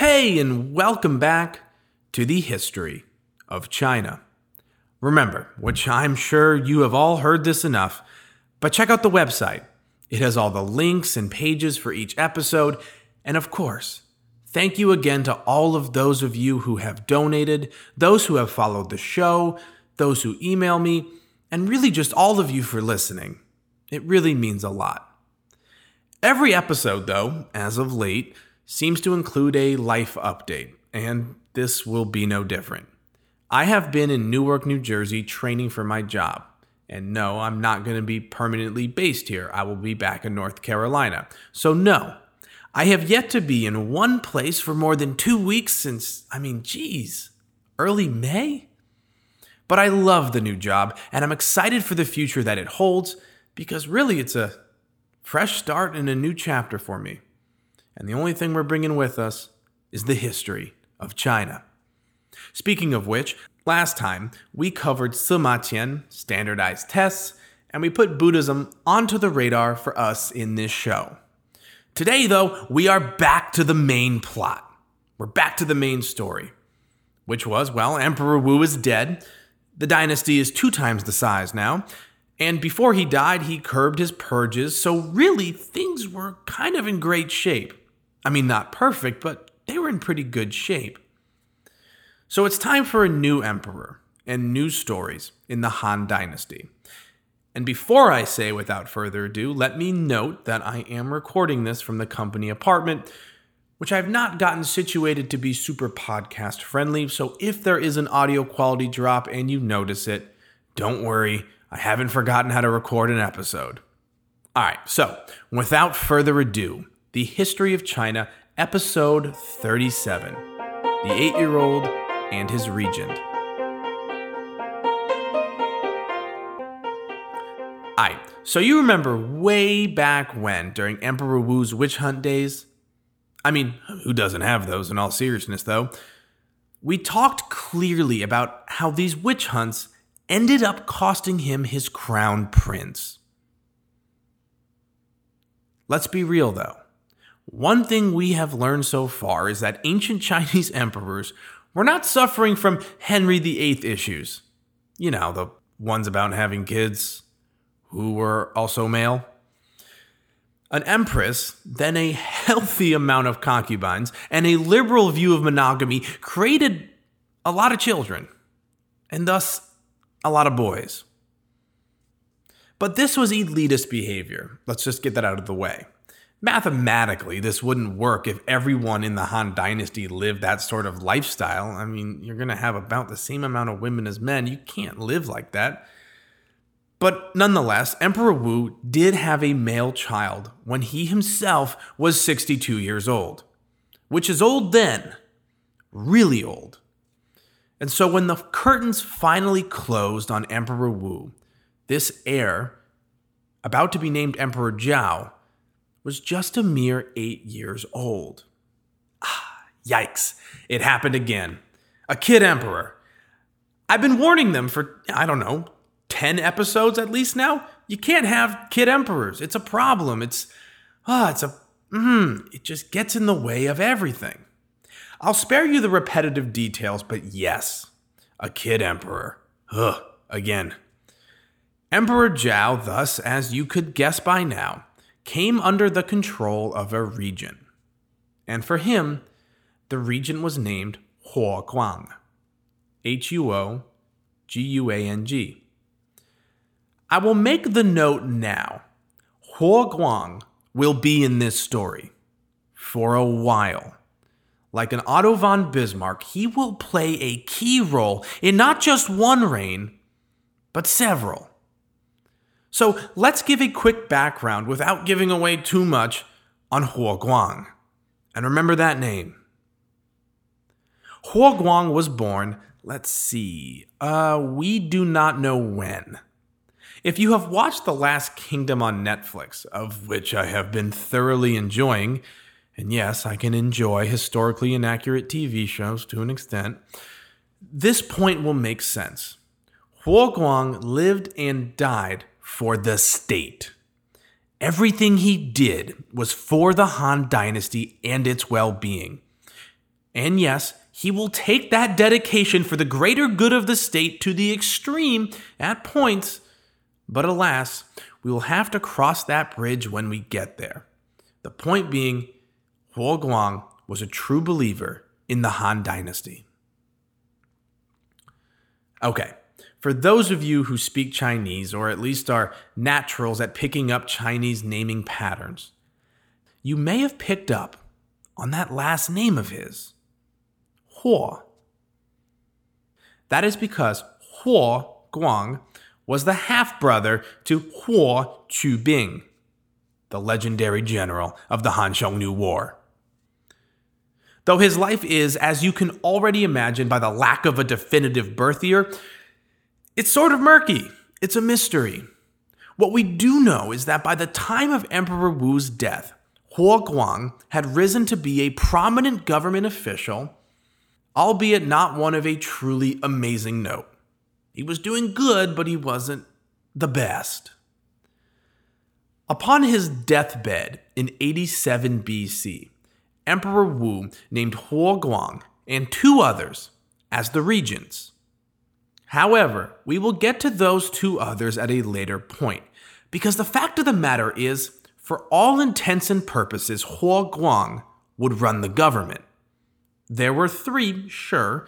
Hey, and welcome back to the history of China. Remember, which I'm sure you have all heard this enough, but check out the website. It has all the links and pages for each episode. And of course, thank you again to all of those of you who have donated, those who have followed the show, those who email me, and really just all of you for listening. It really means a lot. Every episode, though, as of late, seems to include a life update, and this will be no different. I have been in Newark, New Jersey training for my job. And no, I'm not going to be permanently based here. I will be back in North Carolina. So, no, I have yet to be in one place for more than two weeks since, I mean, geez, early May? But I love the new job, and I'm excited for the future that it holds because really it's a fresh start and a new chapter for me. And the only thing we're bringing with us is the history of China. Speaking of which, last time we covered Sima Qian, standardized tests, and we put Buddhism onto the radar for us in this show. Today, though, we are back to the main plot. We're back to the main story, which was well, Emperor Wu is dead. The dynasty is two times the size now. And before he died, he curbed his purges, so really things were kind of in great shape. I mean, not perfect, but they were in pretty good shape. So it's time for a new emperor and new stories in the Han Dynasty. And before I say without further ado, let me note that I am recording this from the company apartment, which I've not gotten situated to be super podcast friendly. So if there is an audio quality drop and you notice it, don't worry, I haven't forgotten how to record an episode. All right, so without further ado, the History of China, Episode 37 The Eight Year Old and His Regent. Alright, so you remember way back when, during Emperor Wu's witch hunt days? I mean, who doesn't have those in all seriousness, though? We talked clearly about how these witch hunts ended up costing him his crown prince. Let's be real, though. One thing we have learned so far is that ancient Chinese emperors were not suffering from Henry VIII issues. You know, the ones about having kids who were also male. An empress, then a healthy amount of concubines, and a liberal view of monogamy created a lot of children, and thus a lot of boys. But this was elitist behavior. Let's just get that out of the way. Mathematically, this wouldn't work if everyone in the Han Dynasty lived that sort of lifestyle. I mean, you're going to have about the same amount of women as men. You can't live like that. But nonetheless, Emperor Wu did have a male child when he himself was 62 years old, which is old then, really old. And so when the curtains finally closed on Emperor Wu, this heir, about to be named Emperor Zhao, was just a mere eight years old. Ah, yikes. It happened again. A kid emperor. I've been warning them for, I don't know, 10 episodes at least now. You can't have kid emperors. It's a problem. It's, ah, it's a, mm, it just gets in the way of everything. I'll spare you the repetitive details, but yes, a kid emperor. Ugh, again. Emperor Zhao, thus, as you could guess by now, came under the control of a regent. And for him, the regent was named Huo Guang. H U O G U A N G. I will make the note now. Huo Guang will be in this story for a while. Like an Otto von Bismarck, he will play a key role in not just one reign, but several. So let's give a quick background without giving away too much on Huo Guang. And remember that name. Huo Guang was born, let's see, uh, we do not know when. If you have watched The Last Kingdom on Netflix, of which I have been thoroughly enjoying, and yes, I can enjoy historically inaccurate TV shows to an extent, this point will make sense. Huo Guang lived and died for the state. Everything he did was for the Han dynasty and its well being. And yes, he will take that dedication for the greater good of the state to the extreme at points. But alas, we will have to cross that bridge when we get there. The point being, Huo Guang was a true believer in the Han Dynasty. Okay, for those of you who speak Chinese, or at least are naturals at picking up Chinese naming patterns, you may have picked up on that last name of his, Huo. That is because Huo Guang was the half brother to Huo Qubing, the legendary general of the Han Xiongnu War. Though his life is, as you can already imagine by the lack of a definitive birth year, it's sort of murky. It's a mystery. What we do know is that by the time of Emperor Wu's death, Huo Guang had risen to be a prominent government official, albeit not one of a truly amazing note. He was doing good, but he wasn't the best. Upon his deathbed in 87 BC, Emperor Wu named Huo Guang and two others as the regents. However, we will get to those two others at a later point, because the fact of the matter is, for all intents and purposes, Huo Guang would run the government. There were three, sure,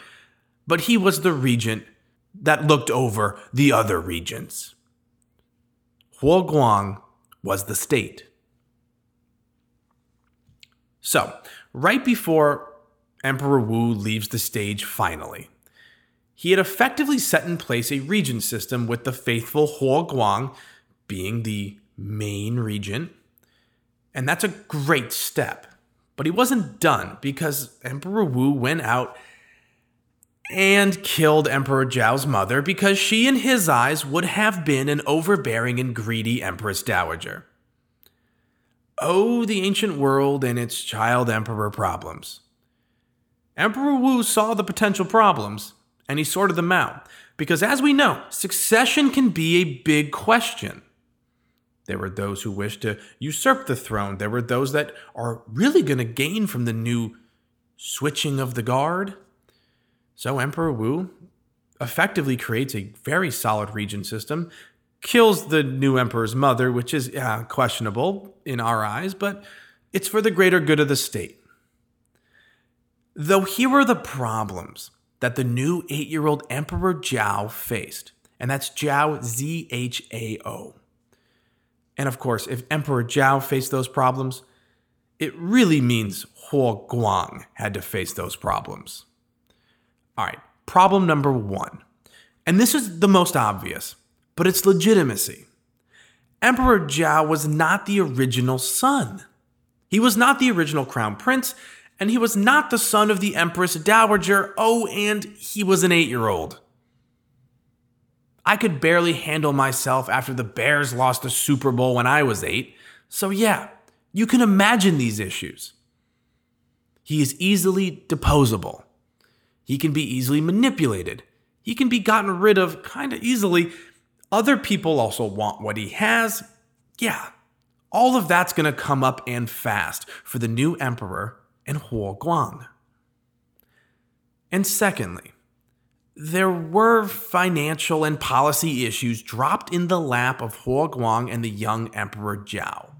but he was the regent that looked over the other regents. Huo Guang was the state. So, right before Emperor Wu leaves the stage finally, he had effectively set in place a regent system with the faithful Huo Guang being the main regent. And that's a great step. But he wasn't done because Emperor Wu went out and killed Emperor Zhao's mother because she, in his eyes, would have been an overbearing and greedy Empress Dowager. Oh, the ancient world and its child emperor problems. Emperor Wu saw the potential problems and he sorted them out because, as we know, succession can be a big question. There were those who wished to usurp the throne. There were those that are really going to gain from the new switching of the guard. So, Emperor Wu effectively creates a very solid regent system kills the new emperor's mother, which is questionable in our eyes, but it's for the greater good of the state. Though here are the problems that the new eight year old Emperor Zhao faced, and that's Zhao, Z H A O. And of course, if Emperor Zhao faced those problems, it really means Huo Guang had to face those problems. All right, problem number one. And this is the most obvious but its legitimacy. Emperor Zhao was not the original son. He was not the original crown prince, and he was not the son of the Empress Dowager. Oh, and he was an eight year old. I could barely handle myself after the Bears lost the Super Bowl when I was eight, so yeah, you can imagine these issues. He is easily deposable. He can be easily manipulated. He can be gotten rid of kind of easily other people also want what he has. Yeah, all of that's going to come up and fast for the new emperor and Huo Guang. And secondly, there were financial and policy issues dropped in the lap of Huo Guang and the young Emperor Zhao.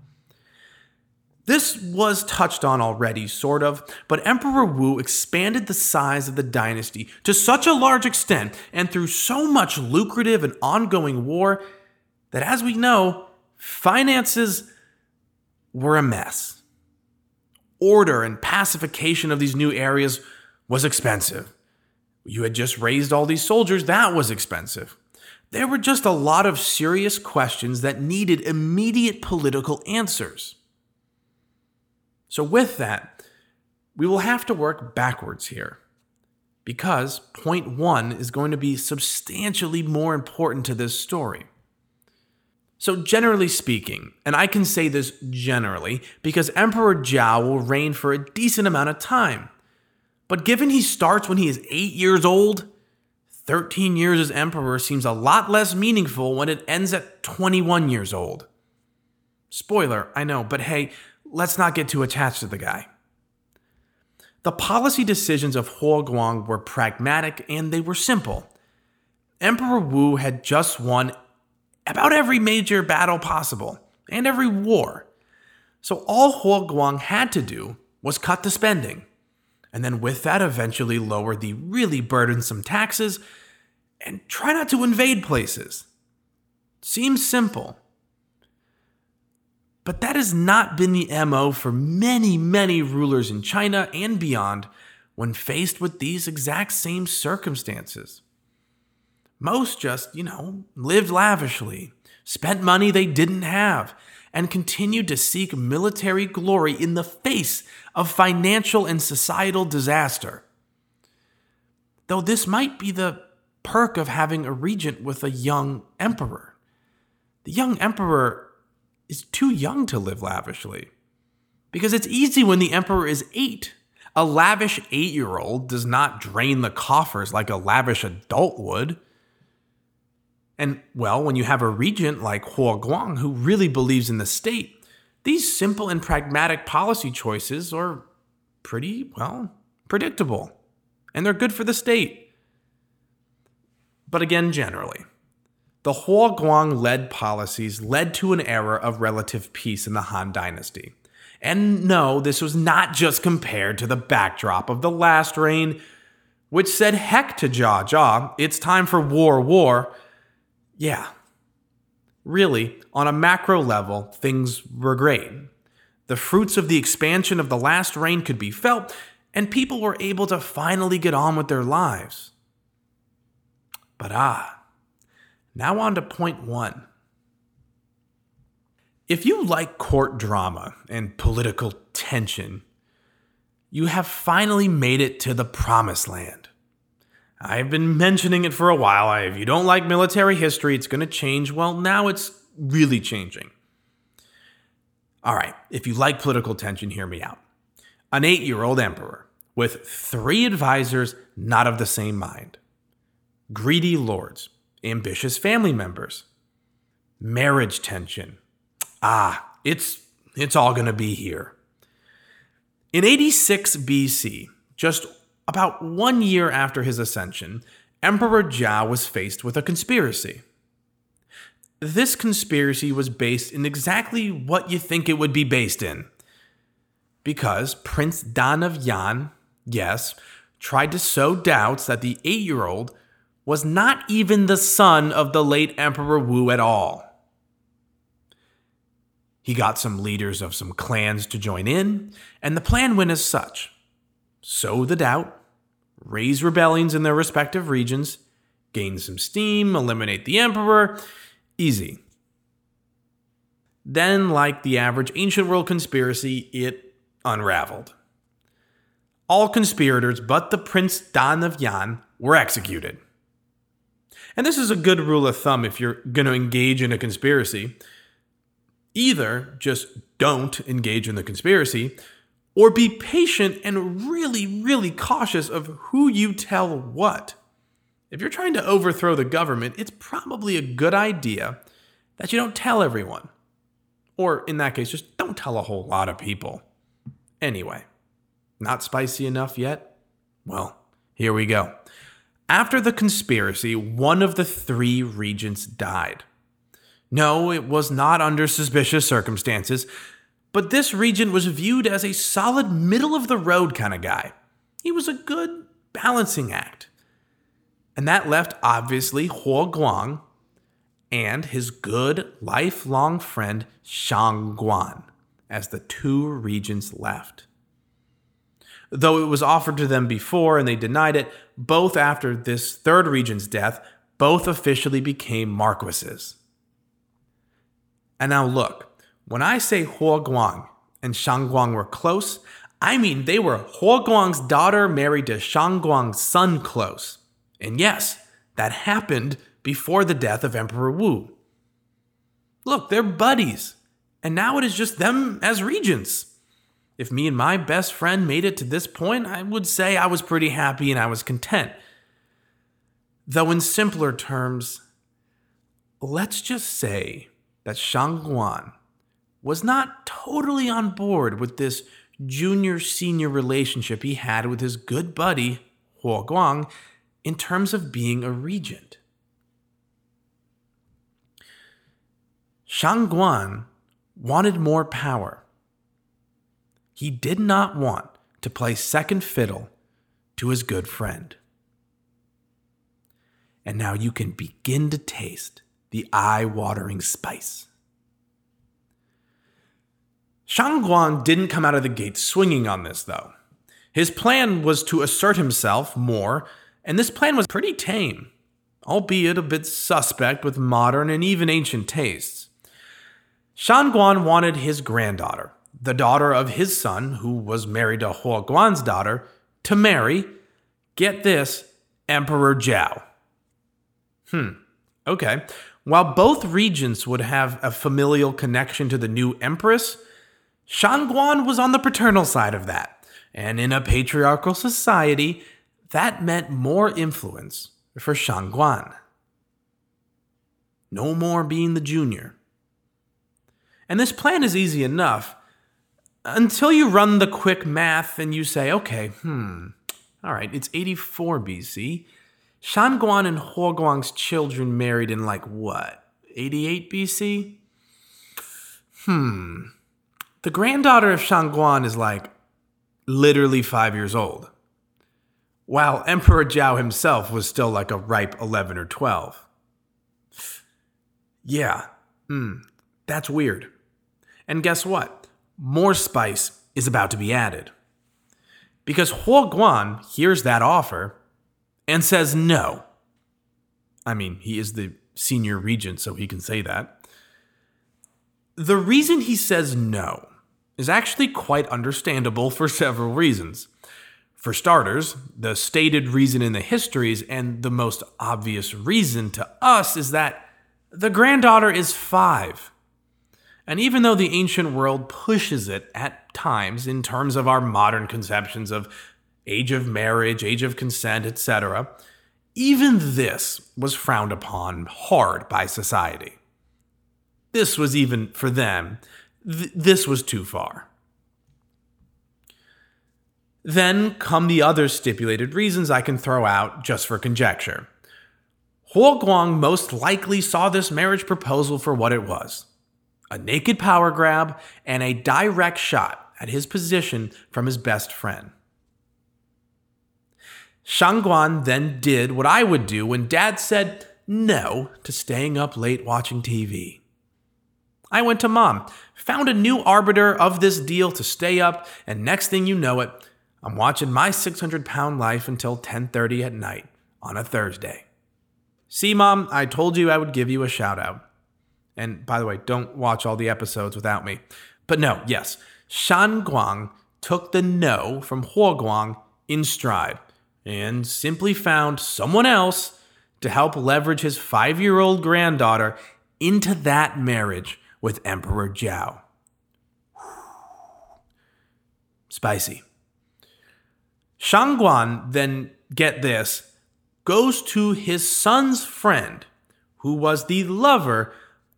This was touched on already, sort of, but Emperor Wu expanded the size of the dynasty to such a large extent and through so much lucrative and ongoing war that, as we know, finances were a mess. Order and pacification of these new areas was expensive. You had just raised all these soldiers, that was expensive. There were just a lot of serious questions that needed immediate political answers. So, with that, we will have to work backwards here because point one is going to be substantially more important to this story. So, generally speaking, and I can say this generally because Emperor Zhao will reign for a decent amount of time. But given he starts when he is 8 years old, 13 years as emperor seems a lot less meaningful when it ends at 21 years old. Spoiler, I know, but hey, let's not get too attached to the guy. The policy decisions of Huoguang were pragmatic and they were simple. Emperor Wu had just won about every major battle possible and every war. So all Huo Guang had to do was cut the spending, and then with that, eventually lower the really burdensome taxes and try not to invade places. Seems simple. But that has not been the MO for many, many rulers in China and beyond when faced with these exact same circumstances. Most just, you know, lived lavishly, spent money they didn't have, and continued to seek military glory in the face of financial and societal disaster. Though this might be the perk of having a regent with a young emperor. The young emperor is too young to live lavishly. Because it's easy when the emperor is eight. A lavish eight year old does not drain the coffers like a lavish adult would. And well, when you have a regent like Huoguang who really believes in the state, these simple and pragmatic policy choices are pretty, well, predictable. And they're good for the state. But again, generally, the Huoguang led policies led to an era of relative peace in the Han Dynasty. And no, this was not just compared to the backdrop of the last reign, which said heck to Jia Jia, it's time for war, war, yeah. Really, on a macro level, things were great. The fruits of the expansion of the last reign could be felt, and people were able to finally get on with their lives. But ah, now on to point one. If you like court drama and political tension, you have finally made it to the promised land. I've been mentioning it for a while. If you don't like military history, it's going to change. Well, now it's really changing. All right, if you like political tension, hear me out. An eight year old emperor with three advisors not of the same mind, greedy lords, ambitious family members, marriage tension. Ah, it's, it's all going to be here. In 86 BC, just about one year after his ascension, Emperor Zhao was faced with a conspiracy. This conspiracy was based in exactly what you think it would be based in. Because Prince Dan of Yan, yes, tried to sow doubts that the eight year old was not even the son of the late Emperor Wu at all. He got some leaders of some clans to join in, and the plan went as such sow the doubt, raise rebellions in their respective regions, gain some steam, eliminate the emperor. Easy. Then, like the average ancient world conspiracy, it unraveled. All conspirators but the Prince Dan of Yan were executed. And this is a good rule of thumb if you're going to engage in a conspiracy. Either just don't engage in the conspiracy, or be patient and really, really cautious of who you tell what. If you're trying to overthrow the government, it's probably a good idea that you don't tell everyone. Or in that case, just don't tell a whole lot of people. Anyway, not spicy enough yet? Well, here we go. After the conspiracy, one of the three regents died. No, it was not under suspicious circumstances, but this regent was viewed as a solid middle of the road kind of guy. He was a good balancing act. And that left, obviously, Huoguang and his good lifelong friend Shang Guan as the two regents left. Though it was offered to them before and they denied it, both after this third regent's death, both officially became marquises. And now look, when I say Huo Guang and Shangguan were close, I mean they were Huo Guang's daughter married to Shangguan's son close. And yes, that happened before the death of Emperor Wu. Look, they're buddies, and now it is just them as regents. If me and my best friend made it to this point, I would say I was pretty happy and I was content. Though, in simpler terms, let's just say that Shang Shangguan was not totally on board with this junior senior relationship he had with his good buddy, Huo Guang, in terms of being a regent. Shangguan wanted more power. He did not want to play second fiddle to his good friend. And now you can begin to taste the eye watering spice. Shangguan didn't come out of the gate swinging on this, though. His plan was to assert himself more, and this plan was pretty tame, albeit a bit suspect with modern and even ancient tastes. Shangguan wanted his granddaughter, the daughter of his son, who was married to Huo Guang's daughter, to marry, get this, Emperor Zhao. Hmm, okay. While both regents would have a familial connection to the new empress, Shangguan was on the paternal side of that. And in a patriarchal society, that meant more influence for Shangguan. No more being the junior. And this plan is easy enough until you run the quick math and you say, okay, hmm, all right, it's 84 BC. Shangguan and Huoguang's children married in like what, 88 BC? Hmm. The granddaughter of Shangguan is like literally five years old, while Emperor Zhao himself was still like a ripe 11 or 12. Yeah, hmm, that's weird. And guess what? More spice is about to be added. Because Huo Guang hears that offer and says no. I mean, he is the senior regent, so he can say that. The reason he says no is actually quite understandable for several reasons. For starters, the stated reason in the histories and the most obvious reason to us is that the granddaughter is five. And even though the ancient world pushes it at times in terms of our modern conceptions of age of marriage, age of consent, etc., even this was frowned upon hard by society. This was even, for them, th- this was too far. Then come the other stipulated reasons I can throw out just for conjecture. Huo Guang most likely saw this marriage proposal for what it was a naked power grab, and a direct shot at his position from his best friend. Shangguan then did what I would do when dad said no to staying up late watching TV. I went to mom, found a new arbiter of this deal to stay up, and next thing you know it, I'm watching my 600 pound life until 10:30 at night on a Thursday. See mom, I told you I would give you a shout out. And by the way, don't watch all the episodes without me. But no, yes, Shangguan took the no from Huo Guang in stride and simply found someone else to help leverage his five year old granddaughter into that marriage with Emperor Zhao. Spicy. Shangguan then, get this, goes to his son's friend, who was the lover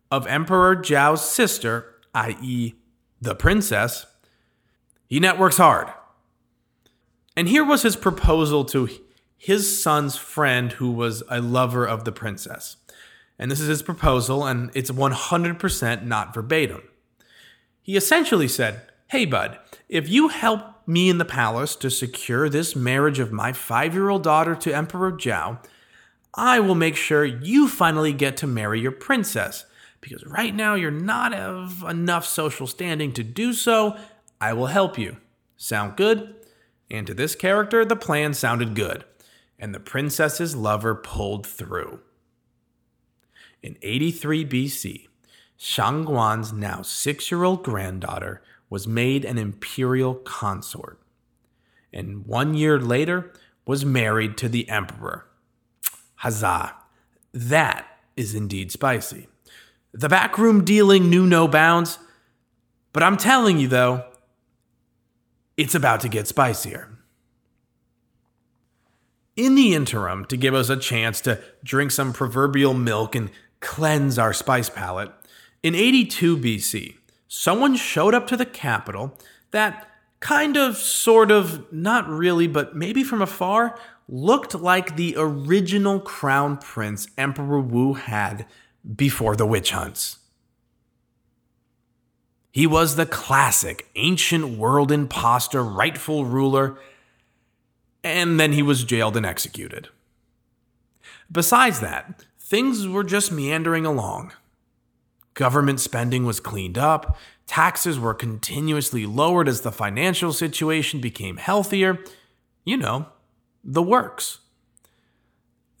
of Emperor Zhao's sister, i.e., the princess, he networks hard. And here was his proposal to his son's friend, who was a lover of the princess. And this is his proposal, and it's 100% not verbatim. He essentially said, Hey, bud, if you help me in the palace to secure this marriage of my five year old daughter to Emperor Zhao, I will make sure you finally get to marry your princess because right now you're not of enough social standing to do so. I will help you. Sound good? And to this character, the plan sounded good, and the princess's lover pulled through. In 83 BC, Shangguan's now six year old granddaughter was made an imperial consort, and one year later was married to the emperor. Huzzah! That is indeed spicy. The backroom dealing knew no bounds. But I'm telling you, though, it's about to get spicier. In the interim, to give us a chance to drink some proverbial milk and cleanse our spice palate, in 82 BC, someone showed up to the capital that kind of, sort of, not really, but maybe from afar, looked like the original crown prince Emperor Wu had before the witch hunts. He was the classic ancient world impostor, rightful ruler, and then he was jailed and executed. Besides that, things were just meandering along. Government spending was cleaned up, taxes were continuously lowered as the financial situation became healthier. You know, the works.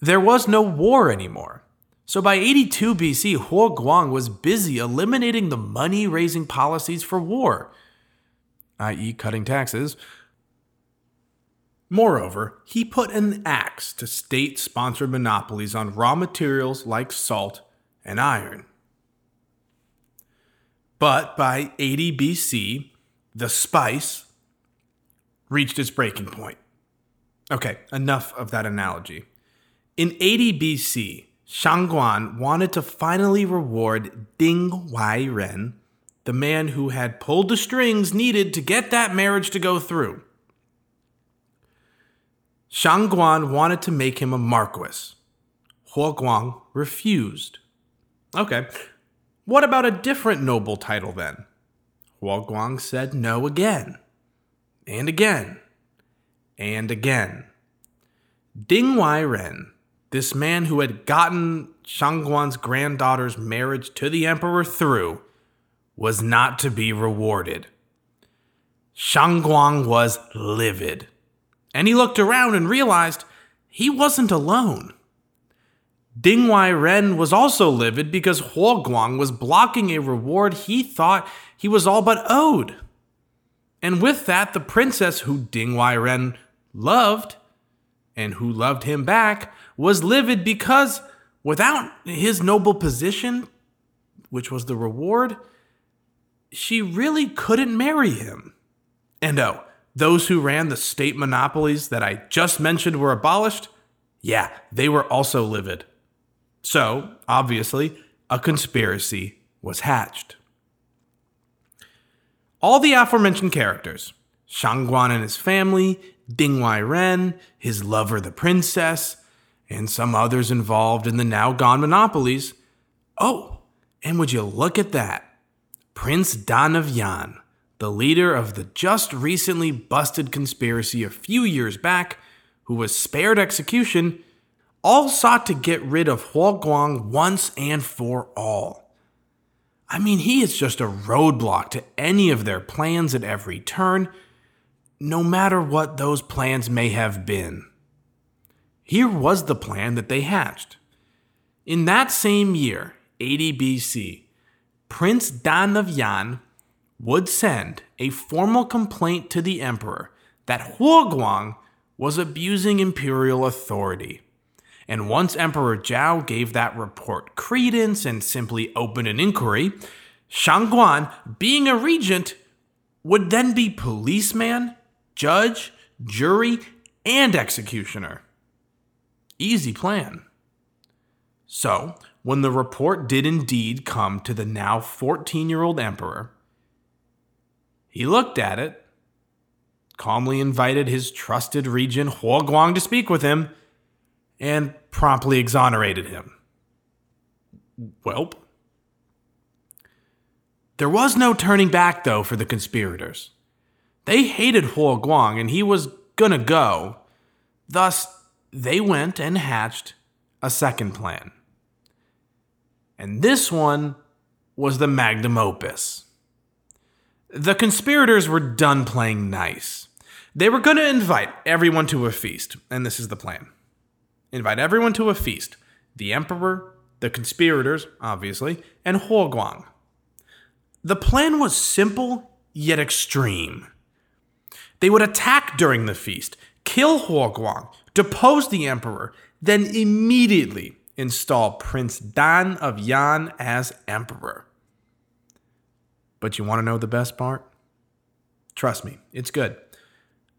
There was no war anymore. So by 82 BC, Huo Guang was busy eliminating the money raising policies for war, i.e., cutting taxes. Moreover, he put an axe to state sponsored monopolies on raw materials like salt and iron. But by 80 BC, the spice reached its breaking point. Okay, enough of that analogy. In 80 BC, Shangguan wanted to finally reward Ding Wairen, the man who had pulled the strings needed to get that marriage to go through. Shangguan wanted to make him a marquis. Huo Guang refused. Okay, what about a different noble title then? Huo Guang said no again, and again, and again. Ding Wai Ren, this man who had gotten Shangguan's granddaughter's marriage to the emperor through was not to be rewarded. Shang Shangguan was livid, and he looked around and realized he wasn't alone. Ding Wai Ren was also livid because Huo Guang was blocking a reward he thought he was all but owed. And with that, the princess who Ding Wai Ren loved and who loved him back was livid because without his noble position, which was the reward, she really couldn't marry him. And oh, those who ran the state monopolies that I just mentioned were abolished? Yeah, they were also livid. So, obviously, a conspiracy was hatched. All the aforementioned characters, Shangguan and his family, Ding Wairen, his lover the princess, and some others involved in the now gone monopolies. Oh, and would you look at that? Prince Dan of Yan, the leader of the just recently busted conspiracy a few years back, who was spared execution, all sought to get rid of Huo Guang once and for all. I mean, he is just a roadblock to any of their plans at every turn, no matter what those plans may have been. Here was the plan that they hatched. In that same year, 80 BC, Prince Dan of Yan would send a formal complaint to the emperor that Huo Guang was abusing imperial authority. And once Emperor Zhao gave that report credence and simply opened an inquiry, Shangguan, being a regent, would then be policeman, judge, jury, and executioner. Easy plan. So, when the report did indeed come to the now 14 year old emperor, he looked at it, calmly invited his trusted regent Huo Guang to speak with him, and promptly exonerated him. Welp. There was no turning back, though, for the conspirators. They hated Huo Guang, and he was gonna go. Thus, they went and hatched a second plan. And this one was the magnum opus. The conspirators were done playing nice. They were going to invite everyone to a feast, and this is the plan invite everyone to a feast the emperor, the conspirators, obviously, and Huo Guang. The plan was simple yet extreme. They would attack during the feast, kill Huo Guang, depose the emperor, then immediately install Prince Dan of Yan as emperor. But you want to know the best part? Trust me, it's good.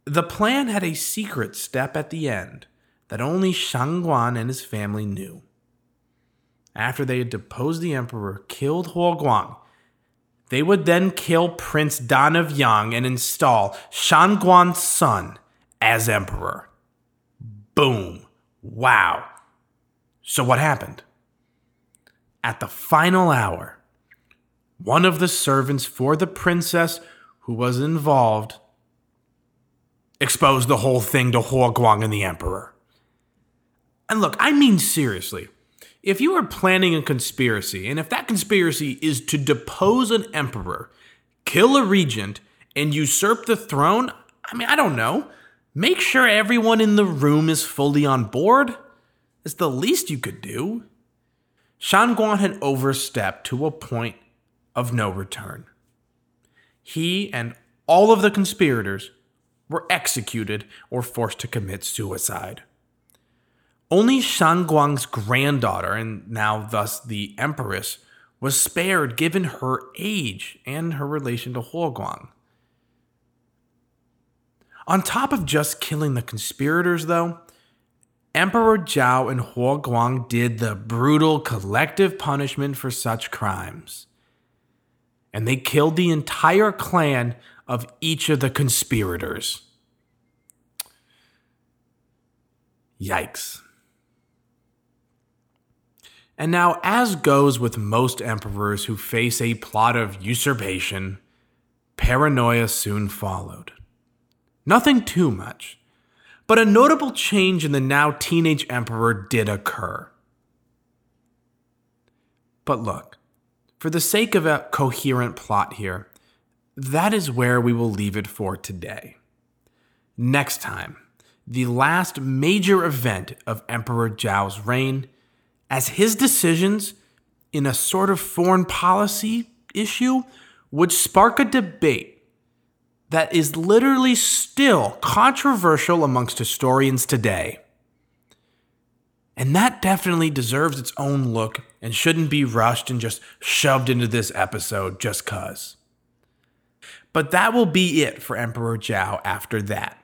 The plan had a secret step at the end that only Shangguan and his family knew. After they had deposed the emperor, killed Huo Guang, They would then kill Prince Dan of Yan and install Shangguan's son as emperor. Boom. Wow. So what happened? At the final hour, one of the servants for the princess who was involved exposed the whole thing to Huo Guang and the emperor. And look, I mean seriously. If you are planning a conspiracy, and if that conspiracy is to depose an emperor, kill a regent, and usurp the throne, I mean, I don't know. Make sure everyone in the room is fully on board. It's the least you could do. Shangguan had overstepped to a point of no return. He and all of the conspirators were executed or forced to commit suicide. Only Shangguan's granddaughter, and now thus the empress, was spared given her age and her relation to Huoguang. On top of just killing the conspirators, though, Emperor Zhao and Huoguang did the brutal collective punishment for such crimes. And they killed the entire clan of each of the conspirators. Yikes. And now, as goes with most emperors who face a plot of usurpation, paranoia soon followed. Nothing too much, but a notable change in the now teenage emperor did occur. But look, for the sake of a coherent plot here, that is where we will leave it for today. Next time, the last major event of Emperor Zhao's reign, as his decisions in a sort of foreign policy issue would spark a debate that is literally still controversial amongst historians today. And that definitely deserves its own look and shouldn't be rushed and just shoved into this episode just cuz. But that will be it for Emperor Zhao after that.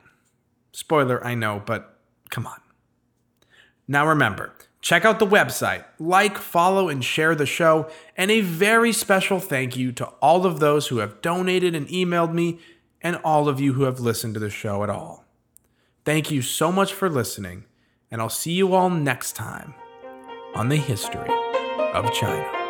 Spoiler, I know, but come on. Now remember, check out the website, like, follow, and share the show, and a very special thank you to all of those who have donated and emailed me, and all of you who have listened to the show at all. Thank you so much for listening, and I'll see you all next time on the history of China.